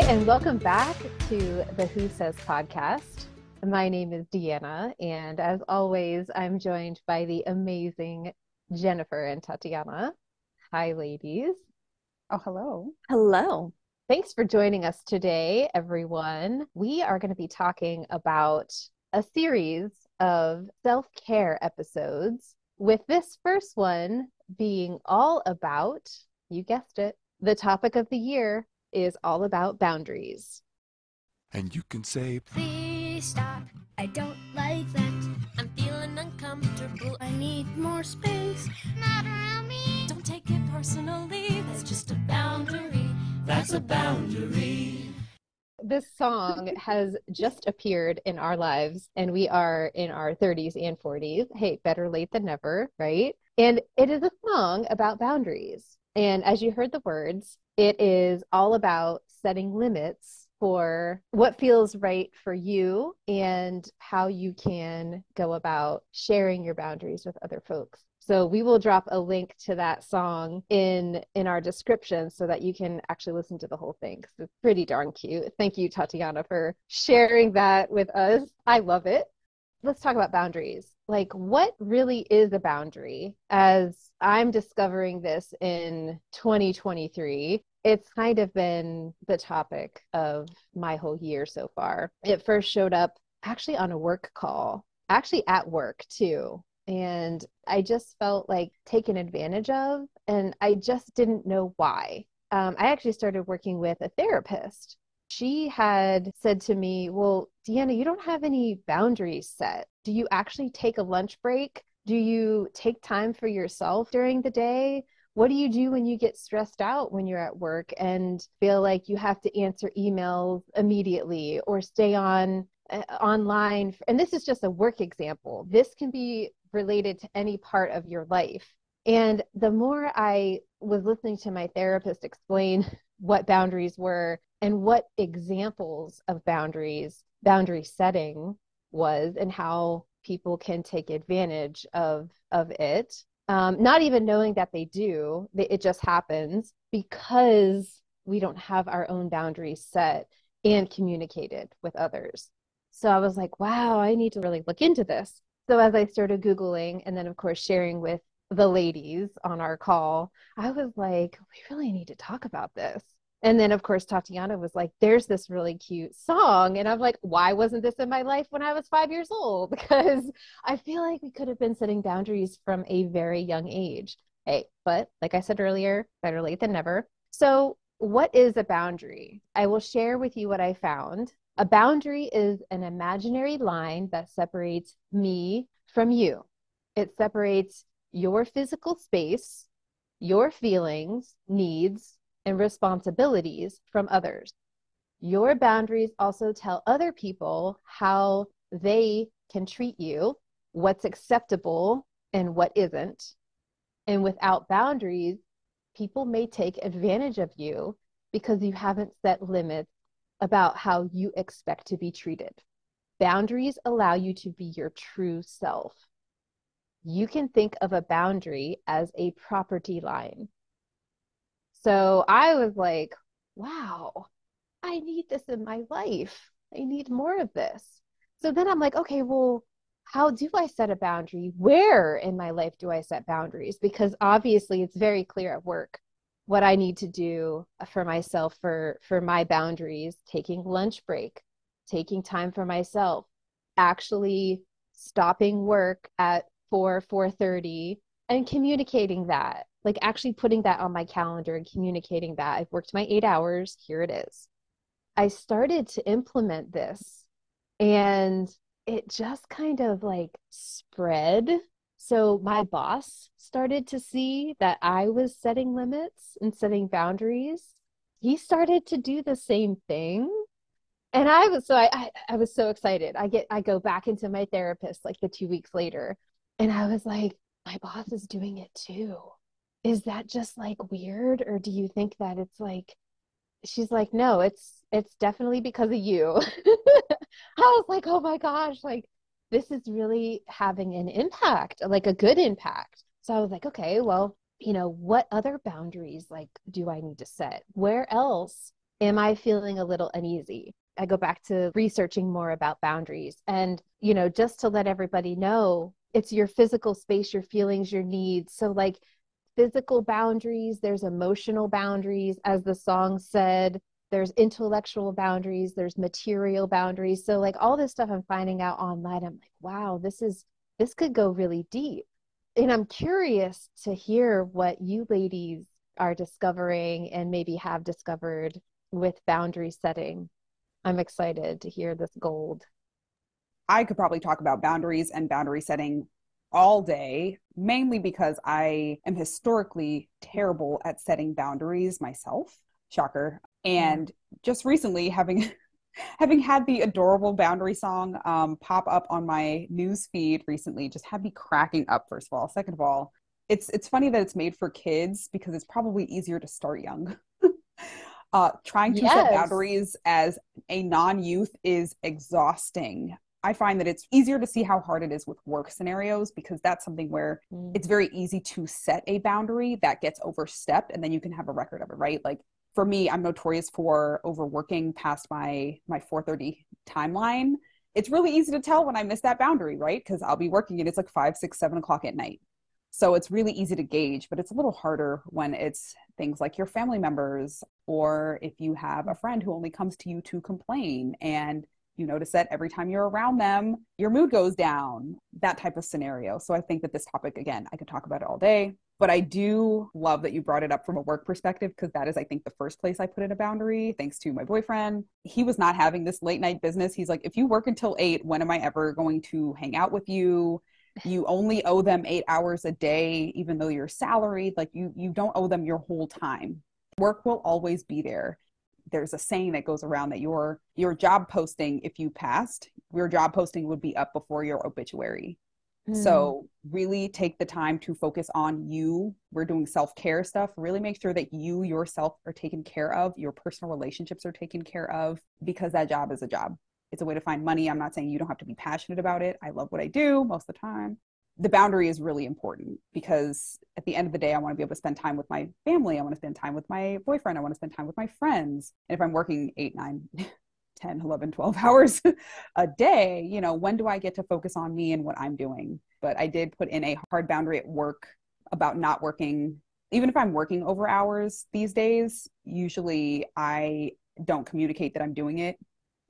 Hi, and welcome back to the Who Says podcast. My name is Deanna, and as always, I'm joined by the amazing Jennifer and Tatiana. Hi, ladies. Oh, hello. Hello. Thanks for joining us today, everyone. We are going to be talking about a series of self care episodes, with this first one being all about, you guessed it, the topic of the year is all about boundaries. And you can say, Please stop. I don't like that. I'm feeling uncomfortable. I need more space. Not around me. Don't take it personally. That's just a boundary. That's a boundary. This song has just appeared in our lives, and we are in our 30s and 40s. Hey, better late than never, right? And it is a song about boundaries. And as you heard the words, it is all about setting limits for what feels right for you and how you can go about sharing your boundaries with other folks. So we will drop a link to that song in in our description so that you can actually listen to the whole thing cuz it's pretty darn cute. Thank you Tatiana for sharing that with us. I love it. Let's talk about boundaries. Like what really is a boundary as I'm discovering this in 2023 it's kind of been the topic of my whole year so far. It first showed up actually on a work call, actually at work too. And I just felt like taken advantage of, and I just didn't know why. Um, I actually started working with a therapist. She had said to me, Well, Deanna, you don't have any boundaries set. Do you actually take a lunch break? Do you take time for yourself during the day? What do you do when you get stressed out when you're at work and feel like you have to answer emails immediately or stay on uh, online? And this is just a work example. This can be related to any part of your life. And the more i was listening to my therapist explain what boundaries were and what examples of boundaries boundary setting was and how people can take advantage of of it um, not even knowing that they do, it just happens because we don't have our own boundaries set and communicated with others. So I was like, wow, I need to really look into this. So as I started Googling and then, of course, sharing with the ladies on our call, I was like, we really need to talk about this. And then, of course, Tatiana was like, there's this really cute song. And I'm like, why wasn't this in my life when I was five years old? Because I feel like we could have been setting boundaries from a very young age. Hey, but like I said earlier, better late than never. So, what is a boundary? I will share with you what I found. A boundary is an imaginary line that separates me from you, it separates your physical space, your feelings, needs, and responsibilities from others. Your boundaries also tell other people how they can treat you, what's acceptable and what isn't. And without boundaries, people may take advantage of you because you haven't set limits about how you expect to be treated. Boundaries allow you to be your true self. You can think of a boundary as a property line. So I was like, wow, I need this in my life. I need more of this. So then I'm like, okay, well, how do I set a boundary? Where in my life do I set boundaries? Because obviously it's very clear at work what I need to do for myself for for my boundaries, taking lunch break, taking time for myself, actually stopping work at 4 4:30 and communicating that like actually putting that on my calendar and communicating that I've worked my eight hours, here it is. I started to implement this and it just kind of like spread. So my boss started to see that I was setting limits and setting boundaries. He started to do the same thing. And I was so I, I, I was so excited. I get I go back into my therapist like the two weeks later, and I was like, my boss is doing it too is that just like weird or do you think that it's like she's like no it's it's definitely because of you i was like oh my gosh like this is really having an impact like a good impact so i was like okay well you know what other boundaries like do i need to set where else am I feeling a little uneasy? I go back to researching more about boundaries. And, you know, just to let everybody know, it's your physical space, your feelings, your needs. So, like physical boundaries, there's emotional boundaries, as the song said, there's intellectual boundaries, there's material boundaries. So, like all this stuff I'm finding out online, I'm like, wow, this is, this could go really deep. And I'm curious to hear what you ladies are discovering and maybe have discovered with boundary setting. I'm excited to hear this gold. I could probably talk about boundaries and boundary setting all day, mainly because I am historically terrible at setting boundaries myself. Shocker. And just recently, having having had the adorable boundary song um, pop up on my news feed recently, just had me cracking up. First of all, second of all, it's it's funny that it's made for kids because it's probably easier to start young. uh, trying to yes. set boundaries as a non-youth is exhausting. I find that it's easier to see how hard it is with work scenarios because that's something where mm. it's very easy to set a boundary that gets overstepped and then you can have a record of it, right? Like for me, I'm notorious for overworking past my my 4:30 timeline. It's really easy to tell when I miss that boundary, right? Because I'll be working and it's like five, six, seven o'clock at night. So it's really easy to gauge, but it's a little harder when it's things like your family members or if you have a friend who only comes to you to complain and you notice that every time you're around them, your mood goes down, that type of scenario. So I think that this topic, again, I could talk about it all day, but I do love that you brought it up from a work perspective because that is, I think, the first place I put in a boundary, thanks to my boyfriend. He was not having this late night business. He's like, if you work until eight, when am I ever going to hang out with you? You only owe them eight hours a day, even though you're salaried. Like you, you don't owe them your whole time. Work will always be there there's a saying that goes around that your your job posting if you passed your job posting would be up before your obituary. Mm. so really take the time to focus on you. We're doing self-care stuff. Really make sure that you yourself are taken care of. Your personal relationships are taken care of because that job is a job. It's a way to find money. I'm not saying you don't have to be passionate about it. I love what i do most of the time the boundary is really important because at the end of the day, I want to be able to spend time with my family. I want to spend time with my boyfriend. I want to spend time with my friends. And if I'm working eight, nine, 10, 11, 12 hours a day, you know, when do I get to focus on me and what I'm doing? But I did put in a hard boundary at work about not working. Even if I'm working over hours these days, usually I don't communicate that I'm doing it.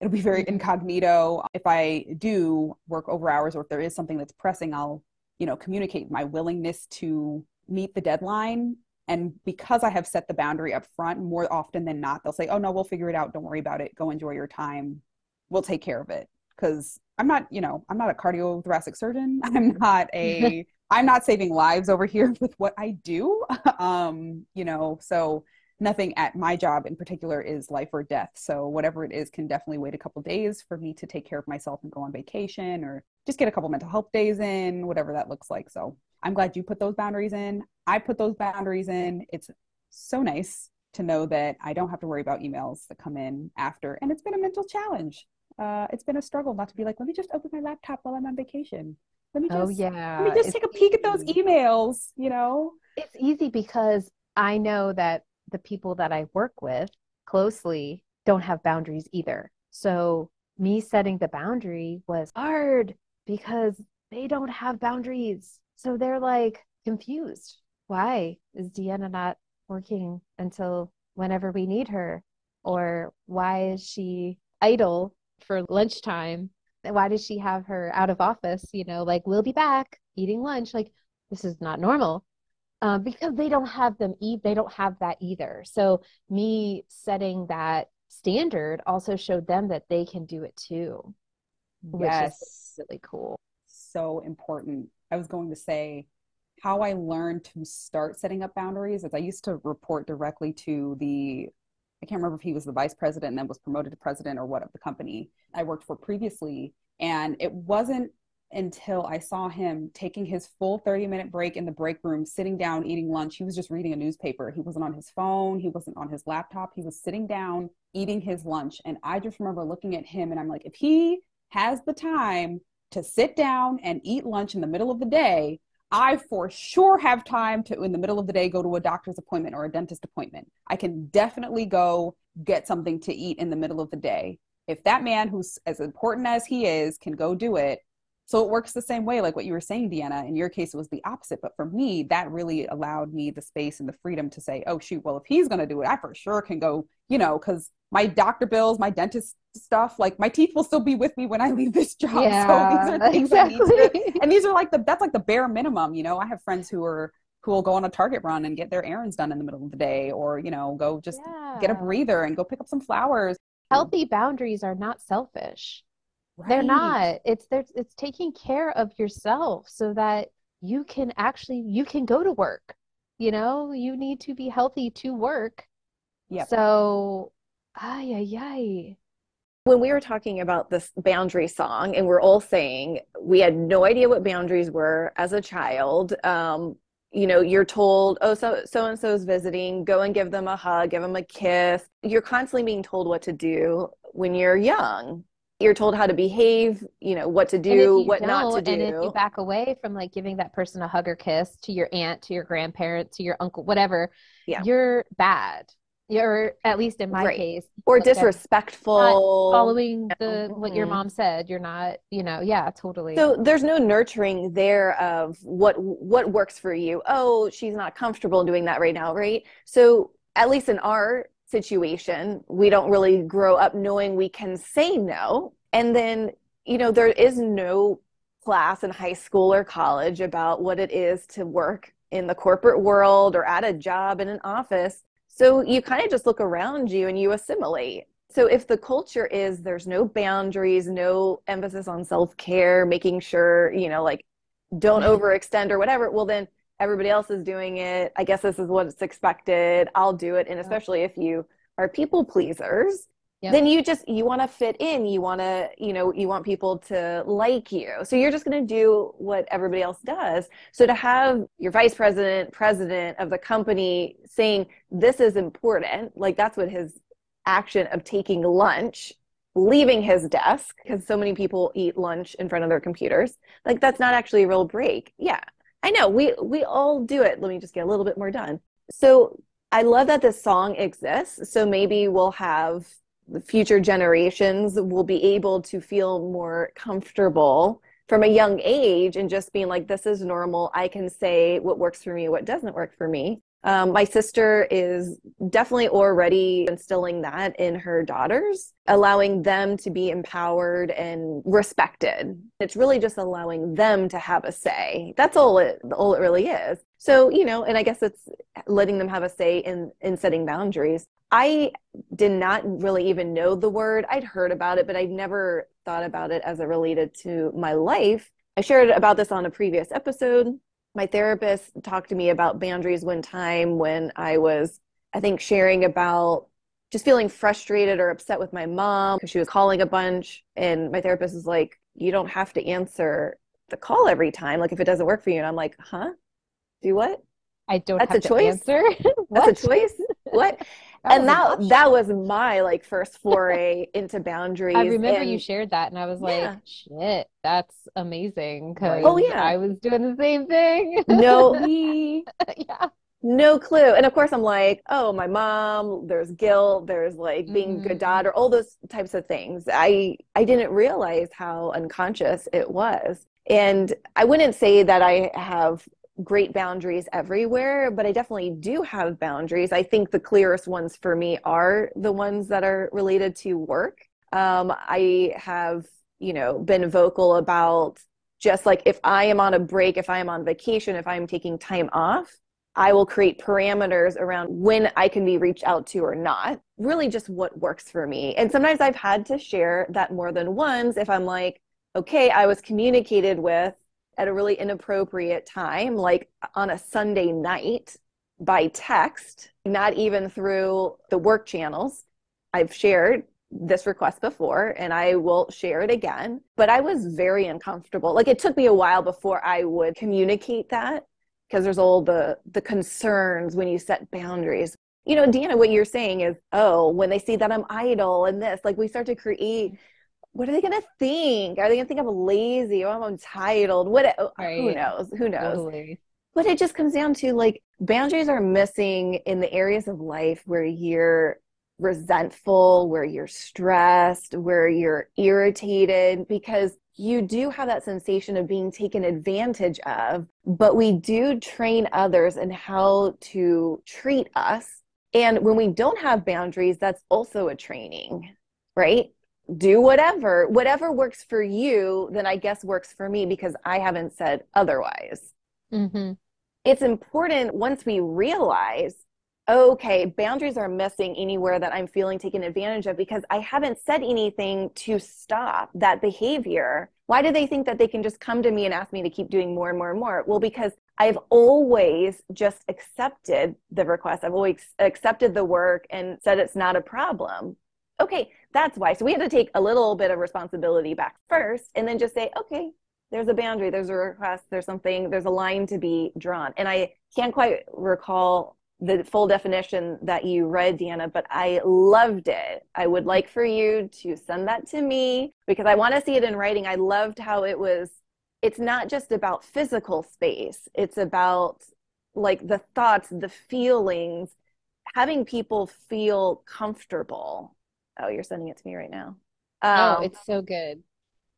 It'll be very mm-hmm. incognito. If I do work over hours or if there is something that's pressing, I'll you know communicate my willingness to meet the deadline. And because i have set the boundary up front more often than not they'll say oh no we'll figure it out. Don't worry about it. Go enjoy your time. We'll take care of it. Because i'm not you know i'm not a cardiothoracic surgeon. I'm not a i'm not saving lives over here with what i do. Um you know so nothing at my job in particular is life or death. So whatever it is can definitely wait a couple days for me to take care of myself and go on vacation or just get a couple mental health days in, whatever that looks like. So I'm glad you put those boundaries in. I put those boundaries in. It's so nice to know that I don't have to worry about emails that come in after. And it's been a mental challenge. Uh, it's been a struggle not to be like, let me just open my laptop while I'm on vacation. Let me oh, just, oh, yeah. let me just it's take a peek easy. at those emails, you know? It's easy because I know that the people that I work with closely don't have boundaries either. So me setting the boundary was hard because they don't have boundaries. So they're like confused. Why is Deanna not working until whenever we need her? Or why is she idle for lunchtime? Why does she have her out of office? You know, like, we'll be back eating lunch. Like, this is not normal um, because they don't have them e- they don't have that either so me setting that standard also showed them that they can do it too yes really cool so important i was going to say how i learned to start setting up boundaries is i used to report directly to the i can't remember if he was the vice president and then was promoted to president or what of the company i worked for previously and it wasn't until I saw him taking his full 30 minute break in the break room, sitting down, eating lunch. He was just reading a newspaper. He wasn't on his phone. He wasn't on his laptop. He was sitting down, eating his lunch. And I just remember looking at him and I'm like, if he has the time to sit down and eat lunch in the middle of the day, I for sure have time to, in the middle of the day, go to a doctor's appointment or a dentist appointment. I can definitely go get something to eat in the middle of the day. If that man, who's as important as he is, can go do it, so it works the same way, like what you were saying, Deanna. In your case, it was the opposite. But for me, that really allowed me the space and the freedom to say, oh, shoot, well, if he's going to do it, I for sure can go, you know, because my doctor bills, my dentist stuff, like my teeth will still be with me when I leave this job. Yeah, so these are things I need exactly. to, and these are like the, that's like the bare minimum, you know, I have friends who are, who will go on a Target run and get their errands done in the middle of the day or, you know, go just get a breather and go pick up some flowers. Healthy boundaries are not selfish. They're not. It's there's it's taking care of yourself so that you can actually you can go to work. You know, you need to be healthy to work. Yeah. So, ay, ay, ay. when we were talking about this boundary song and we're all saying we had no idea what boundaries were as a child um, you know you're told oh so so and so is visiting go and give them a hug give them a kiss you're constantly being told what to do when you're young you're told how to behave you know what to do what not to don't, and if you do back away from like giving that person a hug or kiss to your aunt, to your grandparent, to your uncle, whatever, Yeah. you're bad. You're at least in my Right. case, or disrespectful following the what your Mhm. mom said. You're not, you know, yeah, totally. So there's no nurturing there of what what works for you. Oh, she's not comfortable doing that right now, right? So at least in our situation, we don't really grow up knowing we can say no. And then, you know, there is no class in high school or college about what it is to work in the corporate world or at a job in an office. So you kind of just look around you and you assimilate. So if the culture is there's no boundaries, no emphasis on self-care, making sure, you know, like don't overextend or whatever, well then everybody else is doing it. I guess this is what's expected. I'll do it. And especially if you are people pleasers, Yep. then you just you want to fit in. You want to, you know, you want people to like you. So you're just going to do what everybody else does. So to have your vice president, president of the company saying this is important, like that's what his action of taking lunch, leaving his desk, because so many people eat lunch in front of their computers. Like that's not actually a real break. Yeah, I know. We we all do it. Let me just get a little bit more done. So I love that this song exists. So maybe we'll have future generations will be able to feel more comfortable from a young age and just being like, this is normal. I can say what works for me, what doesn't work for me. Um, my sister is definitely already instilling that in her daughters, allowing them to be empowered and respected. It's really just allowing them to have a say. That's all it all it really is. So, you know, and I guess it's letting them have a say in in setting boundaries. I did not really even know the word. I'd heard about it, but I'd never thought about it as it related to my life. I shared about this on a previous episode. My therapist talked to me about boundaries one time when I was, I think, sharing about just feeling frustrated or upset with my mom because she was calling a bunch. And my therapist is like, You don't have to answer the call every time. Like, if it doesn't work for you. And I'm like, Huh? Do what? I don't That's have a to choice? answer. That's a choice? What? That and was an that option. that was my like first foray into boundaries. I remember you shared that, and I was like, Yeah. shit, that's amazing. Because Oh, yeah. I was doing the same thing. no Yeah. no clue. And of course I'm like, oh, my mom, there's guilt, there's like being a good mm-hmm. daughter, all those types of things. I I didn't realize how unconscious it was. And I wouldn't say that I have great boundaries everywhere, but I definitely do have boundaries. I think the clearest ones for me are the ones that are related to work. Um, I have, you know, been vocal about just like if I am on a break, if I am on vacation, if I'm taking time off, I will create parameters around when I can be reached out to or not. Really, just what works for me. And sometimes I've had to share that more than once if I'm like, okay, I was communicated with at a really inappropriate time, like on a Sunday night by text, not even through the work channels. I've shared this request before and I will share it again, but I was very uncomfortable. Like it took me a while before I would communicate that because there's all the the concerns when you set boundaries. You know, Deanna, what you're saying is, oh, when they see that I'm idle and this, like we start to create what are they going to think? Are they going to think I'm lazy or I'm entitled? What who knows? Who knows? Totally. But it just comes down to like boundaries are missing in the areas of life where you're resentful, where you're stressed, where you're irritated, because you do have that sensation of being taken advantage of. But we do train others in how to treat us. And when we don't have boundaries, that's also a training, right? Do whatever, whatever works for you, then I guess works for me because I haven't said otherwise. Mm-hmm. It's important once we realize okay, boundaries are missing anywhere that I'm feeling taken advantage of because I haven't said anything to stop that behavior. Why do they think that they can just come to me and ask me to keep doing more and more and more? Well, because I've always just accepted the request. I've always accepted the work and said it's not a problem. Okay, that's why. So we have to take a little bit of responsibility back first and then just say, okay, there's a boundary, there's a request, there's something, there's a line to be drawn. And I can't quite recall the full definition that you read, Deanna, but I loved it. I would like for you to send that to me because I want to see it in writing. I loved how it was, it's not just about physical space, it's about like the thoughts, the feelings, having people feel comfortable. Oh, you're sending it to me right now. oh, Um, it's so good.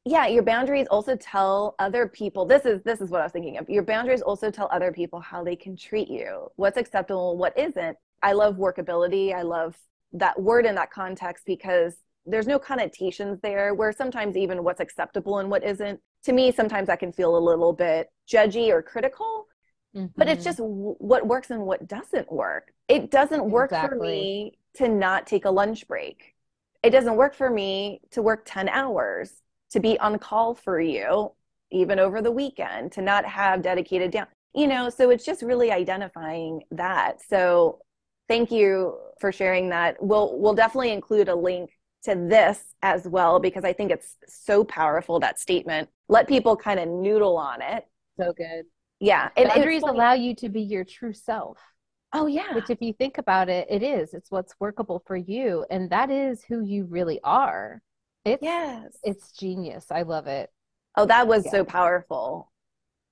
yeah your boundaries also tell other people this is this is what i was thinking of your boundaries also tell other people how they can treat you what's acceptable what isn't i love workability i love that word in that context because there's no connotations there where sometimes even what's acceptable and what isn't to me sometimes i can feel a little bit judgy or critical but it's Mhm. just w- what works and what doesn't work. It doesn't work for me to not take a lunch break. It doesn't work for me to work 10 hours, to be on call for you, even over the weekend, to not have dedicated down. You know, so it's just really identifying that. So thank you for sharing that. We'll we'll definitely include a link to this as well because I think it's so powerful that statement. Let people kind of noodle on it. so good. Yeah. And Boundaries allow you to be your true self. Oh yeah. Which, if you think about it, it is. It's what's workable for you, and that is who you really are. It's Yes. it's genius. I love it. Oh, that was Yeah. so powerful.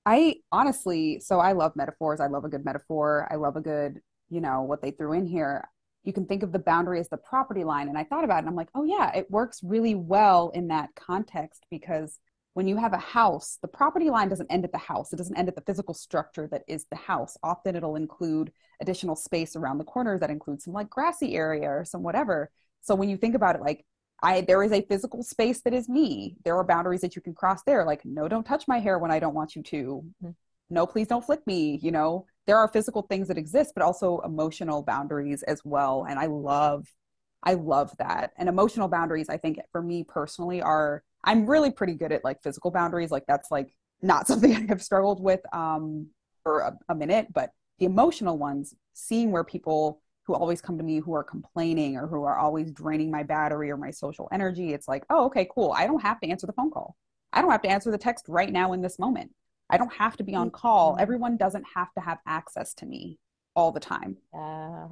I honestly, so I love metaphors. I love a good metaphor. I love a good, you know, what they threw in here. You can think of the boundary as the property line. And I thought about it and I'm like, oh, yeah, it works really well in that context because when you have a house, the property line doesn't end at the house. It doesn't end at the physical structure that is the house. Often it'll include additional space around the corners that includes some like grassy area or some whatever. So when you think about it, like I there is a physical space that is me. There are boundaries that you can cross there, like no, don't touch my hair when I don't want you to. Mhm. No, please don't flick me. You know, there are physical things that exist, but also emotional boundaries as well. And I love, I love that. And emotional boundaries, I think for me personally, are I'm really pretty good at like physical boundaries. Like that's like not something I have struggled with um for a, a minute, but the emotional ones, seeing where people who always come to me who are complaining or who are always draining my battery or my social energy, it's like, oh, okay, cool. I don't have to answer the phone call. I don't have to answer the text right now in this moment. I don't have to be on call. Mhm. Everyone doesn't have to have access to me all the time, Yeah.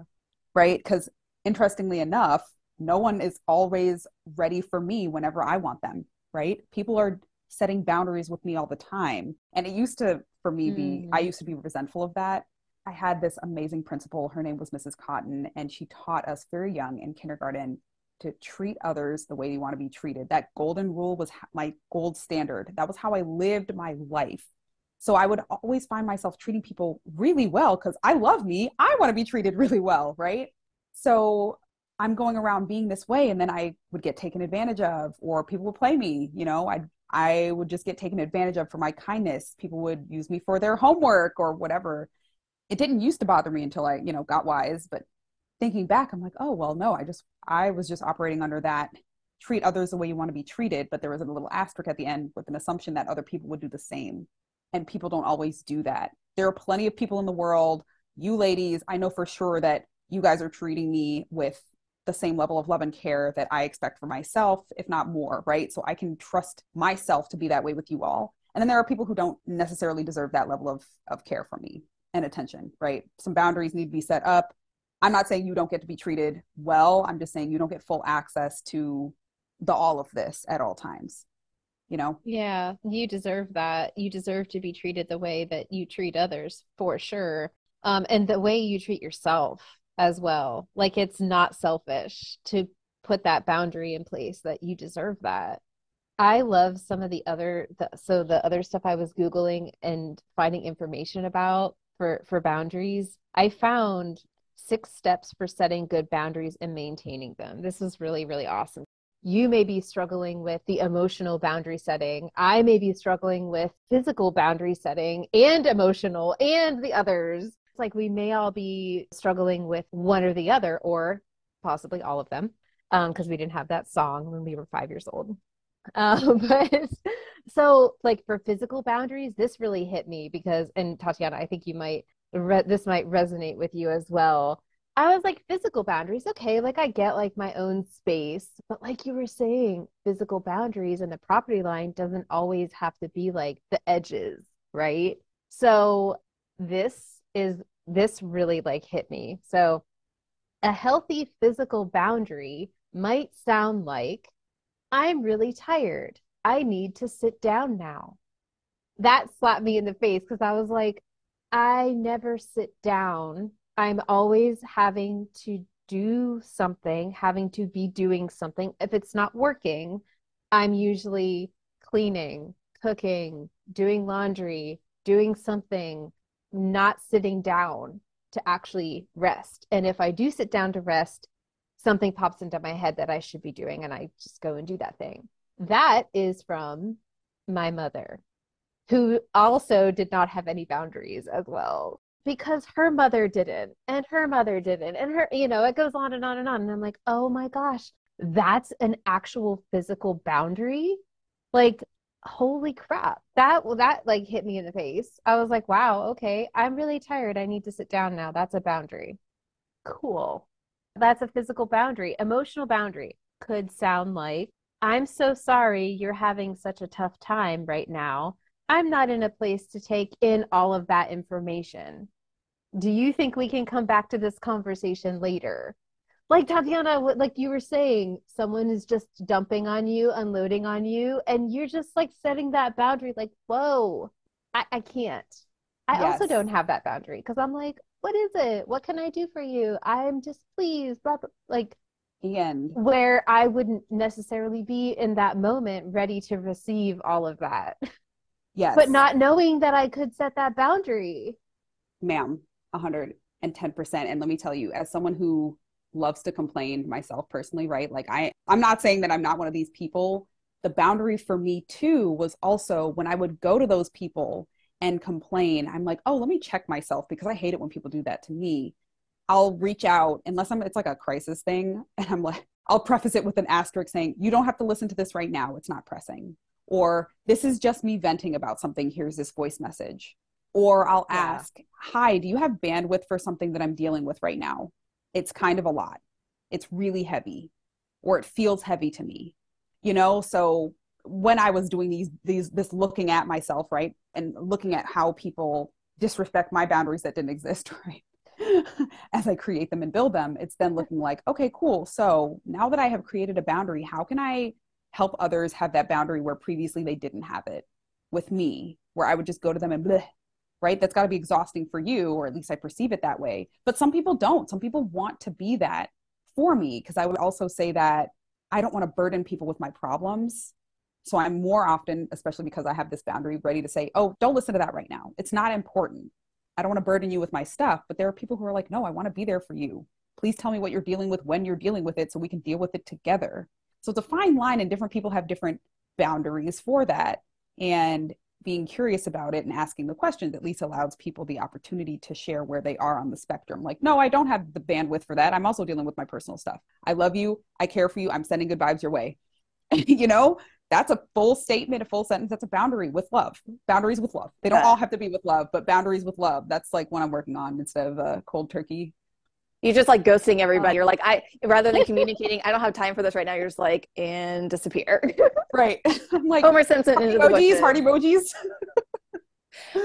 right? Because interestingly enough, no one is always ready for me whenever I want them, right? People are setting boundaries with me all the time. And it used to, for me, be, I Mm. used to be resentful of that. I had this amazing principal. Her name was Mrs. Cotton, and she taught us very young in kindergarten to treat others the way you want to be treated. That golden rule was my gold standard. That was how I lived my life. So I would always find myself treating people really well because I love me. I want to be treated really well, right? So I'm going around being this way, and then I would get taken advantage of, or people would play me. You know, I I would just get taken advantage of for my kindness. People would use me for their homework or whatever. It didn't used to bother me until I, you know, got wise. But thinking back, I'm like, oh well, no, I just I was just operating under that treat others the way you want to be treated, but there was a little asterisk at the end with an assumption that other people would do the same. And people don't always do that. There are plenty of people in the world, you ladies, I know for sure that you guys are treating me with the same level of love and care that I expect for myself, if not more, right? So I can trust myself to be that way with you all. And then there are people who don't necessarily deserve that level of, of care from me and attention, right? Some boundaries need to be set up. I'm not saying you don't get to be treated well. I'm just saying you don't get full access to the all of this at all times. You know? Yeah, you deserve that. You deserve to be treated the way that you treat others for sure. Um, and the way you treat yourself. As well. Like it's not selfish to put that boundary in place that you deserve that. I love some of the other the, so the other stuff I was googling and finding information about for for boundaries. I found six steps for setting good boundaries and maintaining them. This is really really awesome. You may be struggling with the emotional boundary setting. I may be struggling with physical boundary setting and emotional and the others. Like we may all be struggling with one or the other or possibly all of them because um, we didn't have that song when we were five years old. Um, but so, like for physical boundaries, this really hit me because, and Tatiana, I think you might re- this might resonate with you as well. I was like, physical boundaries, okay, like I get like my own space, but like you were saying, physical boundaries and the property line doesn't always have to be like the edges, right? So this is this really like hit me. So a healthy physical boundary might sound like I'm really tired. I need to sit down now. That slapped me in the face because I was like, I never sit down. I'm always having to do something, having to be doing something. If it's not working, I'm usually cleaning, cooking, doing laundry, doing something, not sitting down to actually rest. And if I do sit down to rest, something pops into my head that I should be doing, and I just go and do that thing. That is from my mother, who also did not have any boundaries as well because her mother didn't and her mother didn't and her you know it goes on and on and on and i'm like oh my gosh that's an actual physical boundary like holy crap that that like hit me in the face i was like wow okay i'm really tired i need to sit down now that's a boundary cool that's a physical boundary. Emotional boundary could sound like, I'm so sorry you're having such a tough time right now. I'm not in a place to take in all of that information. Do you think we can come back to this conversation later? Like Tatiana, like you were saying, someone is just dumping on you, unloading on you, and you're just like setting that boundary, like, whoa, I, I can't. I yes. also don't have that boundary because I'm like, what is it? What can I do for you? I'm just pleased, blah, blah, like and where I wouldn't necessarily be in that moment ready to receive all of that. Yes. But not knowing that I could set that boundary. Ma'am, 110%. And let me tell you, as someone who loves to complain myself personally, right? Like I I'm not saying that I'm not one of these people. The boundary for me too was also when I would go to those people and complain, I'm like, oh, let me check myself because I hate it when people do that to me. I'll reach out unless I'm it's like a crisis thing and I'm like I'll preface it with an asterisk saying you don't have to listen to this right now it's not pressing or this is just me venting about something here's this voice message or I'll yeah. ask hi do you have bandwidth for something that I'm dealing with right now it's kind of a lot it's really heavy or it feels heavy to me you know so when I was doing these these this looking at myself, right, and looking at how people disrespect my boundaries that didn't exist, right, as I create them and build them, it's then looking like, okay, cool. So now that I have created a boundary, how can I help others have that boundary where previously they didn't have it with me, where I would just go to them and bleh, right? That's got to be exhausting for you, or at least I perceive it that way. But some people don't. Some people want to be that for me because I would also say that I don't want to burden people with my problems so I'm more often, especially because I have this boundary, ready to say, oh, don't listen to that right now. It's not important. I don't want to burden you with my stuff. But there are people who are like, no, I want to be there for you. Please tell me what you're dealing with when you're dealing with it so we can deal with it together. So it's a fine line, and different people have different boundaries for that. And being curious about it and asking the questions at least allows people the opportunity to share where they are on the spectrum. Like, no, I don't have the bandwidth for that. I'm also dealing with my personal stuff. I love you. I care for you. I'm sending good vibes your way. you know, that's a full statement, a full sentence. That's a boundary with love. Boundaries with love. They don't all have to be with love, but boundaries with love. That's like what I'm working on instead of a cold turkey. You're just like ghosting everybody. You're like, I rather than communicating, I don't have time for this right now. You're just like, and disappear. right. I'm like Homer Simpson into emojis, heart emojis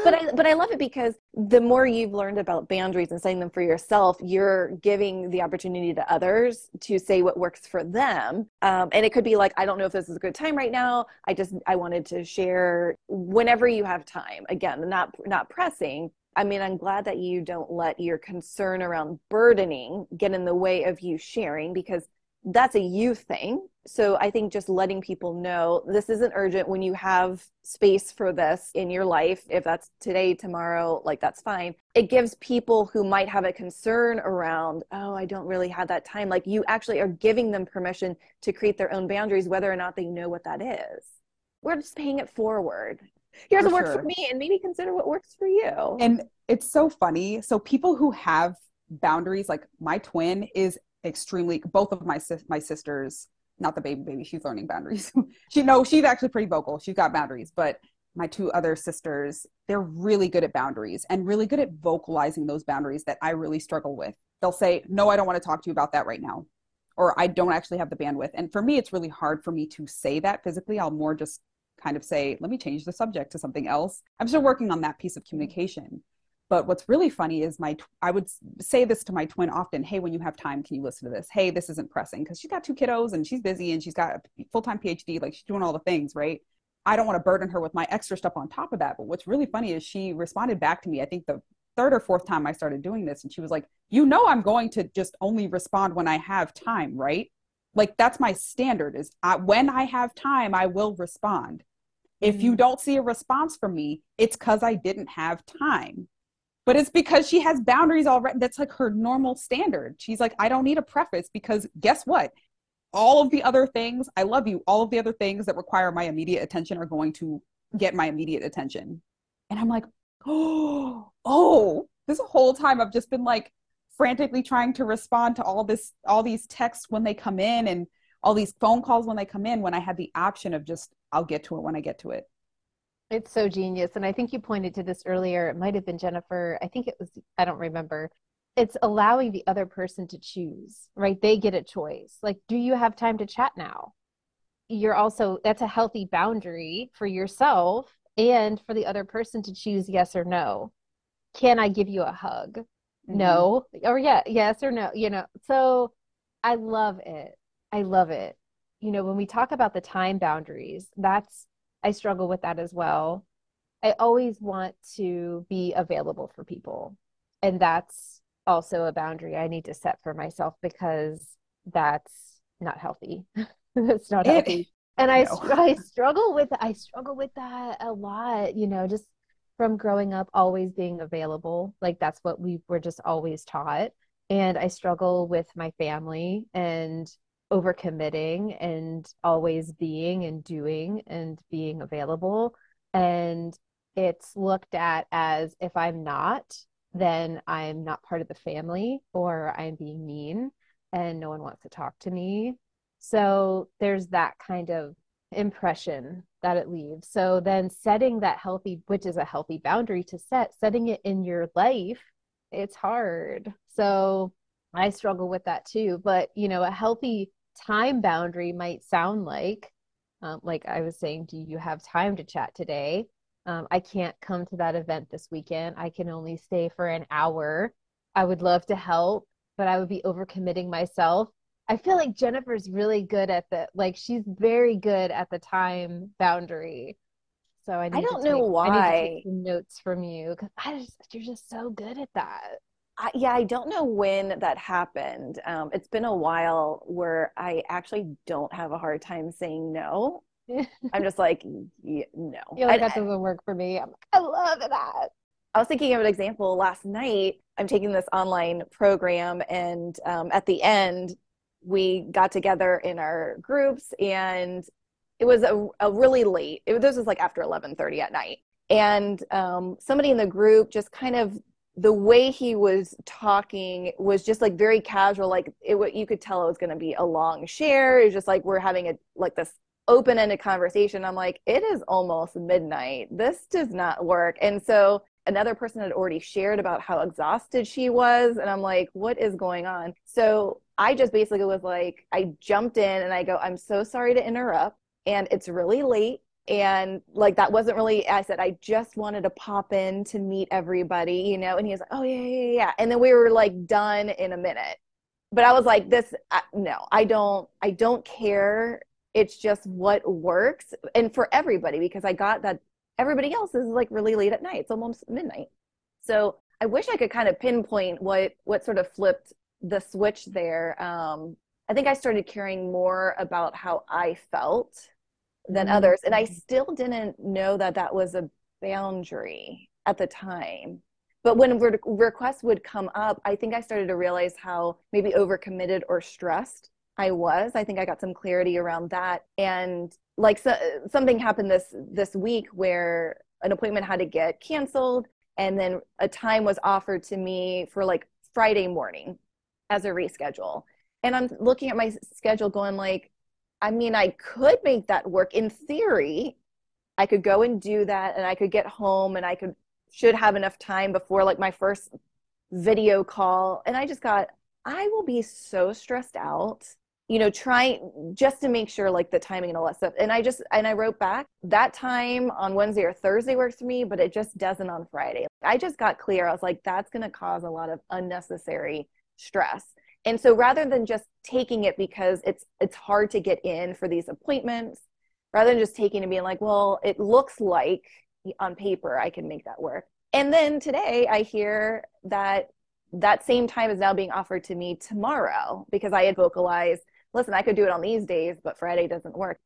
but I but I love it because the more you've learned about boundaries and setting them for yourself, you're giving the opportunity to others to say what works for them. Um, and it could be like, I don't know if this is a good time right now. I just I wanted to share whenever you have time. Again, not not pressing, I mean, I'm glad that you don't let your concern around burdening get in the way of you sharing because that's a you thing. So I think just letting people know this isn't urgent when you have space for this in your life. If that's today, tomorrow, like that's fine. It gives people who might have a concern around, oh, I don't really have that time. Like you actually are giving them permission to create their own boundaries, whether or not they know what that is. We're just paying it forward. Here's For what works sure. for me, and maybe consider what works for you. And it's so funny. So people who have boundaries, like my twin is extremely both of my sis- my sisters, not the baby baby, she's learning boundaries. she no, she's actually pretty vocal. She's got boundaries, but my two other sisters, they're really good at boundaries and really good at vocalizing those boundaries that I really struggle with. They'll say, "No, I don't want to talk to you about that right now." Or I don't actually have the bandwidth. And for me, it's really hard for me to say that physically. I'll more just kind of say, let me change the subject to something else. I'm still mm-hmm. working on that piece of mm-hmm. communication. But what's really funny is my, tw- I would say this to my twin often Hey, when you have time, can you listen to this? Hey, this isn't pressing because she's got two kiddos and she's busy and she's got a full time PhD. Like she's doing all the things, right? I don't want to burden her with my extra stuff on top of that. But what's really funny is she responded back to me, I think the third or fourth time I started doing this. And she was like, You know, I'm going to just only respond when I have time, right? Like that's my standard is I, when I have time, I will respond. If you mm-hmm. don't see a response from me, it's because I didn't have time. But it's because she has boundaries already. That's like her normal standard. She's like, I don't need a preface because guess what? All of the other things, I love you. All of the other things that require my immediate attention are going to get my immediate attention. And I'm like, oh, oh, this whole time I've just been like frantically trying to respond to all this, all these texts when they come in and all these phone calls when they come in when I had the option of just, I'll get to it when I get to it. It's so genius. And I think you pointed to this earlier. It might have been Jennifer. I think it was, I don't remember. It's allowing the other person to choose, right? They get a choice. Like, do you have time to chat now? You're also, that's a healthy boundary for yourself and for the other person to choose yes or no. Can I give you a hug? Mm-hmm. No. Or yeah, yes or no, you know. So I love it. I love it. You know, when we talk about the time boundaries, that's I struggle with that as well. I always want to be available for people. And that's also a boundary I need to set for myself because that's not healthy. That's not It- healthy. And I, str- I struggle with I struggle with that a lot, you know, just from growing up always being available. Like that's what we were just always taught. And I struggle with my family and overcommitting and always being and doing and being available. And it's looked at as if I'm not, then I'm not part of the family or I'm being mean and no one wants to talk to me. So there's that kind of impression that it leaves. So then setting that healthy, which is a healthy boundary to set, setting it in your life, it's hard. So I struggle with that too. But, you know, a healthy time boundary might sound like, um, like I was saying, do you have time to chat today? Um, I can't come to that event this weekend. I can only stay for an hour. I would love to help, but I would be overcommitting myself. I feel like Jennifer's really good at the like she's very good at the time boundary. So I need don't to know take, I need to why. notes from you because I just you're just so good at that. I, yeah, I don't know when that happened. Um, it's been a while where I actually don't have a hard time saying no. I'm just like, yeah, no. You're like I- that doesn't work for me. I'm like, I love that. I was thinking of an example last night. I'm taking this online program, and um, at the end, we got together in our groups, and it was a, a really late. It, this was like after 11:30 at night, and um, somebody in the group just kind of the way he was talking was just like very casual. Like it, you could tell it was going to be a long share. It was just like we're having a like this open-ended conversation. I'm like, it is almost midnight. This does not work, and so another person had already shared about how exhausted she was and i'm like what is going on so i just basically was like i jumped in and i go i'm so sorry to interrupt and it's really late and like that wasn't really i said i just wanted to pop in to meet everybody you know and he was like oh yeah yeah yeah and then we were like done in a minute but i was like this I, no i don't i don't care it's just what works and for everybody because i got that everybody else is like really late at night. It's almost midnight. So I wish I could kind of pinpoint what what sort of flipped the switch there. Um, I think I started caring more about how I felt than Mhm. others, and I still didn't know that that was a boundary at the time. But when re- requests would come up, I think I started to realize how maybe overcommitted or stressed I was. I think I got some clarity around that, and like so, something happened this this week where an appointment had to get canceled and then a time was offered to me for like Friday morning as a reschedule. And I'm looking at my schedule going like I mean I could make that work. In theory. I could go and do that and I could get home and I could should have enough time before like my first video call. And I just got I will be so stressed out you know trying just to make sure like the timing and all that stuff. And i just and i wrote back that time on wednesday or thursday works for me but it just doesn't on friday. I just got clear. I was like that's going to cause a lot of unnecessary stress and so rather than just taking it because it's it's hard to get in for these appointments rather than just taking it and being like well it looks like on paper i can make that work and then today i hear that that same time is now being offered to me tomorrow because i had vocalized listen, I could do it on these days, but Friday doesn't work.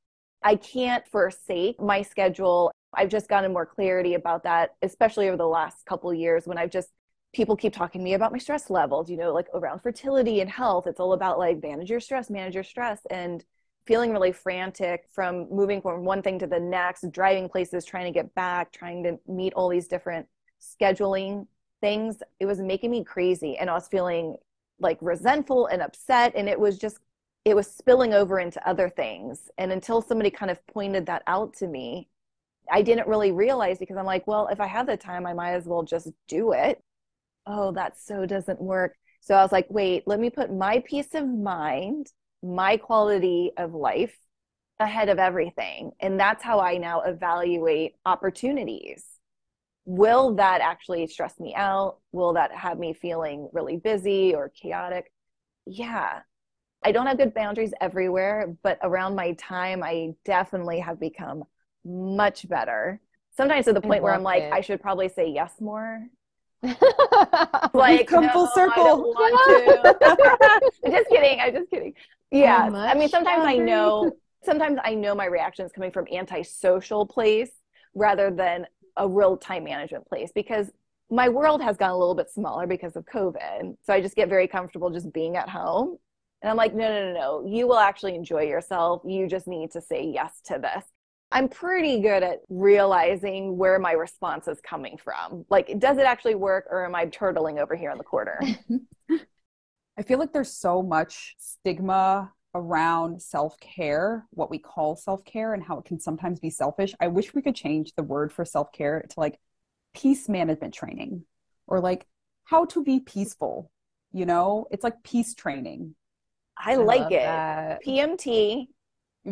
I can't forsake my schedule. I've just gotten more clarity about that, especially over the last couple years when I've just people keep talking to me about my stress levels, you know, like around fertility and health. It's all about like manage your stress, manage your stress and feeling really frantic from moving from one thing to the next, driving places, trying to get back, trying to meet all these different scheduling things. It was making me crazy and I was feeling like resentful and upset and it was just it was spilling over into other things. And until somebody kind of pointed that out to me, I didn't really realize because I'm like, well, if I have the time, I might as well just do it. Oh, that so doesn't work. So I was like, wait, let me put my peace of mind, my quality of life ahead of everything. And that's how I now evaluate opportunities. Will that actually stress me out? Will that have me feeling really busy or chaotic? Yeah, I don't have good boundaries everywhere, but around my time, I definitely have become much better. Sometimes to the point where I'm like, it. I should probably say yes more. We've Like, come no, full circle. don't want to. I'm just kidding. I'm just kidding. Yeah. I mean, much sometimes I know, sometimes I know my reactions coming from antisocial place rather than a real time management place because my world has gotten a little bit smaller because of COVID. So I just get very comfortable just being at home. And I'm like, no, no, no, no. You will actually enjoy yourself. You just need to say yes to this. I'm pretty good at realizing where my response is coming from. Like, does it actually work or am I turtling over here in the corner? I feel like there's so much stigma around self care, what we call self care, and how it can sometimes be selfish. I wish we could change the word for self care to like peace management training or like how to be peaceful. You know, it's like peace training. I, like it. that. PMT.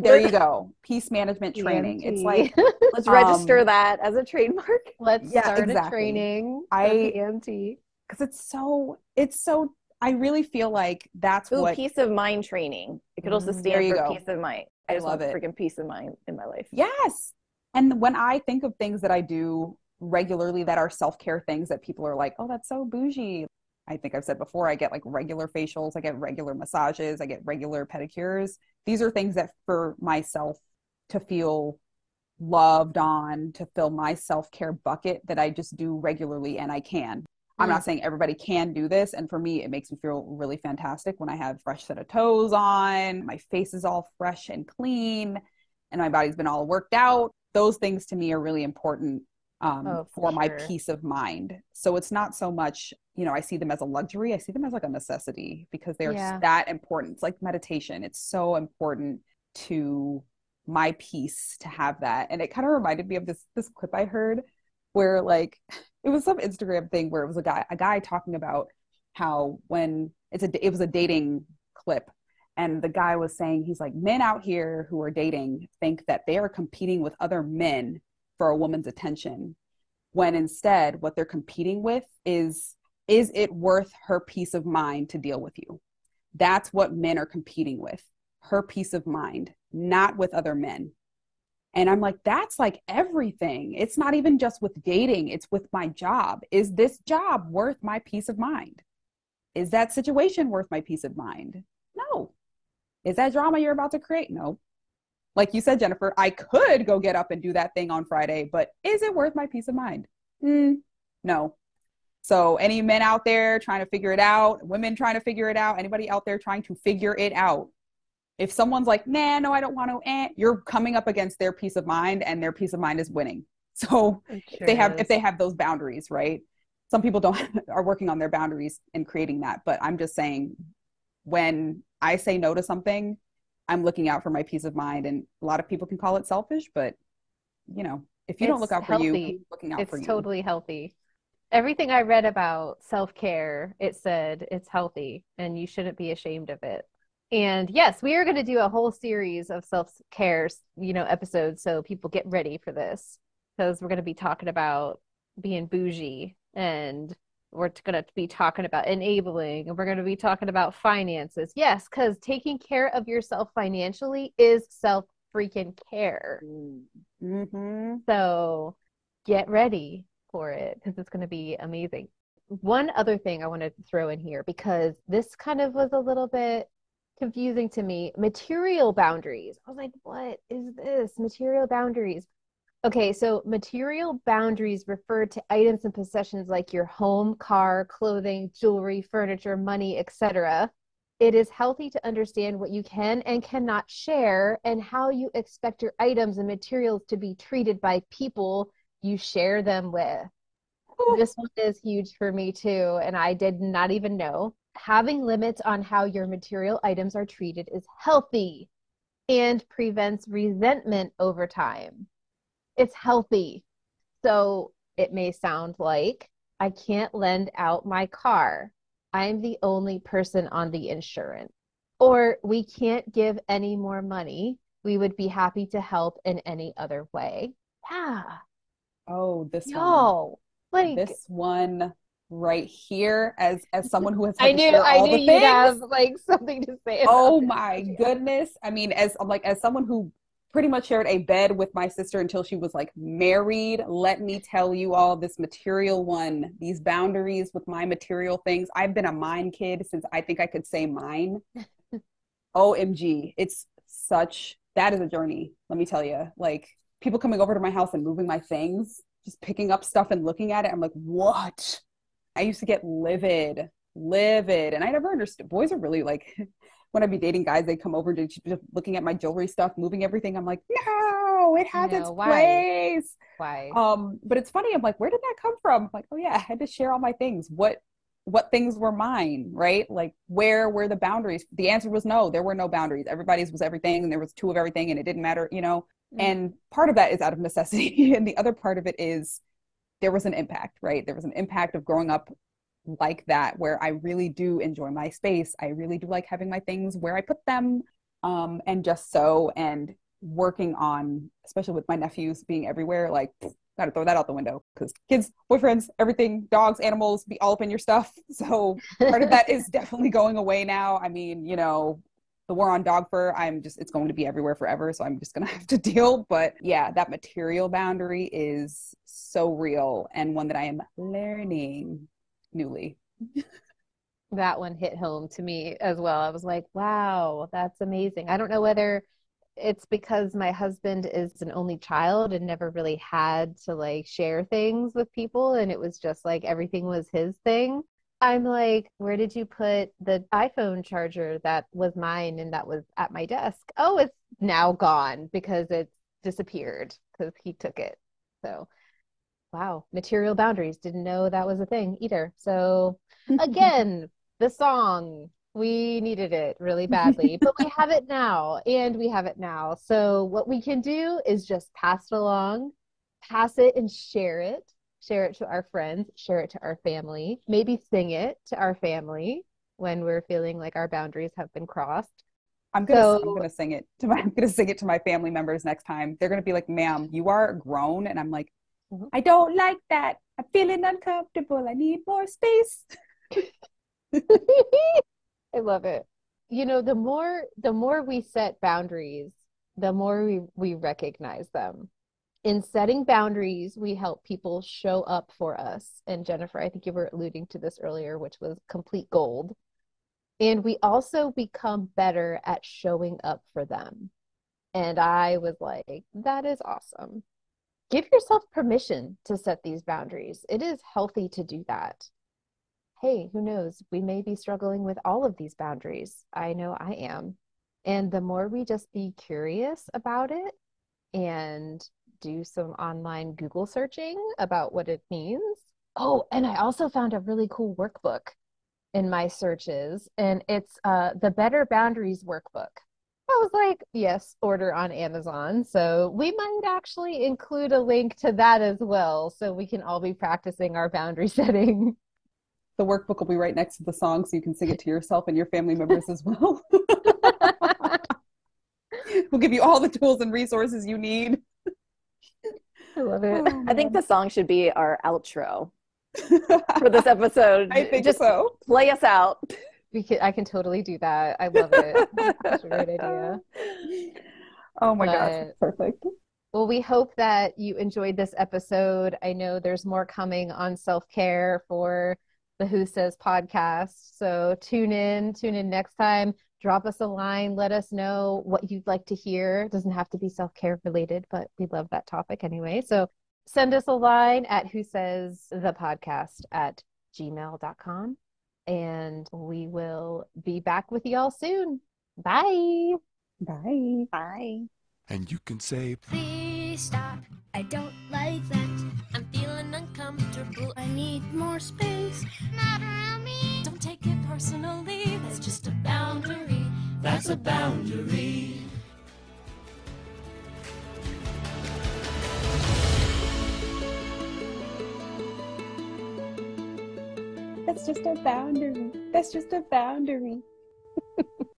There you go. Peace management training. It's like Let's register Um, that as a trademark. Let's Yeah, start exactly. a training. for I- PMT. because it's so it's so I really feel like that's Ooh, what peace of mind training. It could also stand for go. peace of mind. I I just love want it. freaking peace of mind in my life. Yes. And when I think of things that I do regularly that are self care things that people are like, oh, that's so bougie. I think I've said before, I get like regular facials, I get regular massages, I get regular pedicures. These are things that for myself to feel loved on, to fill my self care bucket that I just do regularly and I can. I'm not mm. saying everybody can do this. And for me, it makes me feel really fantastic when I have fresh set of toes on, my face is all fresh and clean, and my body's been all worked out. Those things to me are really important um, Oh, for for my sure. peace of mind. So it's not so much, you know, I see them as a luxury. I see them as like a necessity because they're Yeah. that important. It's like meditation. It's so important to my peace to have that. And it kind of reminded me of this this clip I heard where like it was some Instagram thing where it was a guy a guy talking about how when it's a it was a dating clip and the guy was saying he's like men out here who are dating think that they are competing with other men for a woman's attention when instead what they're competing with is is it worth her peace of mind to deal with you that's what men are competing with her peace of mind not with other men And I'm like, that's like everything. It's not even just with dating, it's with my job. Is this job worth my peace of mind? Is that situation worth my peace of mind? No. Is that drama you're about to create? No. Like you said, Jennifer, I could go get up and do that thing on Friday, but is it worth my peace of mind? Mm, no. So, any men out there trying to figure it out, women trying to figure it out, anybody out there trying to figure it out, if someone's like, nah, no, I don't want to, eh, you're coming up against their peace of mind and their peace of mind is winning. So if they have if they have those boundaries, right? Some people don't are working on their boundaries and creating that. But I'm just saying when I say no to something, I'm looking out for my peace of mind. And a lot of people can call it selfish, but you know, if you It's don't look out for healthy. you, looking out it's for you. totally healthy. Everything I read about self-care, it said it's healthy and you shouldn't be ashamed of it. And yes, we are going to do a whole series of self-care, you know, episodes. So people get ready for this because we're going to be talking about being bougie and we're going to be talking about enabling and we're going to be talking about finances. Yes, because taking care of yourself financially is self freaking care. Mm-hmm. So get ready for it because it's going to be amazing. One other thing I want to throw in here because this kind of was a little bit confusing to me material boundaries. I was like, what is this? Material boundaries. Okay, so material boundaries refer to items and possessions like your home, car, clothing, jewelry, furniture, money, etc. It is healthy to understand what you can and cannot share and how you expect your items and materials to be treated by people you share them with. This one is huge for me too, and I did not even know. Having limits on how your material items are treated is healthy and prevents resentment over time. It's healthy. So it may sound like I can't lend out my car. I'm the only person on the insurance. Or we can't give any more money. We would be happy to help in any other way. Yeah. Oh, this one. Y'all, like This one right here, as as someone who has had I to knew I knew you'd have like something to say oh my goodness i mean as like as someone who pretty much shared a bed with my sister until she was like married. Let me tell you all this material one these boundaries with my material things i've been a mine kid since i think i could say mine. Omg it's such that is a journey let me tell you like people coming over to my house and moving my things just picking up stuff and looking at it i'm like what? I used to get livid livid and i never understood boys are really like when I'd be dating guys, they'd come over to just looking at my jewelry stuff, moving everything. I'm like, no, it has No, its why? place. Why? Um, but it's funny. I'm like, where did that come from? I'm like, oh yeah, I had to share all my things. What what things were mine, right? Like where were the boundaries? The answer was no. There were no boundaries. Everybody's was everything, and there was two of everything, and it didn't matter, you know. Mm. And part of that is out of necessity, and the other part of it is there was an impact, right? There was an impact of growing up like that where I really do enjoy my space. I really do like having my things where I put them um and just so and working on especially with my nephews being everywhere like got to throw that out the window cuz kids, boyfriends, everything, dogs, animals be all up in your stuff. So part of that is definitely going away now. I mean, you know, the war on dog fur, I'm just, it's going to be everywhere forever. So I'm just going to have to deal. But yeah, that material boundary is so real and one that I am learning newly. that one hit home to me as well. I was like, wow, that's amazing. I don't know whether it's because my husband is an only child and never really had to like share things with people and it was just like everything was his thing. I'm like, where did you put the iPhone charger that was mine and that was at my desk? Oh, it's now gone because it's disappeared because he took it. So, wow, material boundaries. Didn't know that was a thing either. So, again, the song, we needed it really badly, but we have it now and we have it now. So, what we can do is just pass it along, pass it and share it. Share it to our friends, share it to our family, maybe sing it to our family when we're feeling like our boundaries have been crossed. I'm gonna So- I'm gonna sing it to my I'm gonna sing it to my family members next time. They're gonna be like, "Ma'am, you are grown," and I'm like, Mhm. "I don't like that. I'm feeling uncomfortable. I need more space." I love it. You know, the more the more we set boundaries the more we, we recognize them. In setting boundaries, we help people show up for us. And Jennifer, I think you were alluding to this earlier, which was complete gold. And we also become better at showing up for them. And I was like, that is awesome. Give yourself permission to set these boundaries. It is healthy to do that. Hey, who knows? We may be struggling with all of these boundaries. I know I am. And the more we just be curious about it and do some online Google searching about what it means. Oh, and I also found a really cool workbook in my searches, and it's uh, the Better Boundaries Workbook. I was like, yes, order on Amazon. So we might actually include a link to that as well. So we can all be practicing our boundary setting. The workbook will be right next to the song so you can sing it to yourself and your family members as well. we'll give you all the tools and resources you need. I love it. Oh, I think the song should be our outro for this episode. I think Just so. play us out. We can, I can totally do that. I love it. That's a great idea. Oh my gosh, But- that's perfect. Well, we hope that you enjoyed this episode. I know there's more coming on self care for the Who Says podcast. So tune in, tune in next time. Drop us a line. Let us know what you'd like to hear. It doesn't have to be self care related, but we love that topic anyway. So send us a line at Who Says the podcast at gmail.com and we will be back with y'all soon. Bye. Bye. Bye. And you can say, Please stop. I don't like that. I'm feeling uncomfortable. I need more space. Not around me. Don't take it personally. That's just a boundary. That's a boundary. That's just a boundary. That's just a boundary.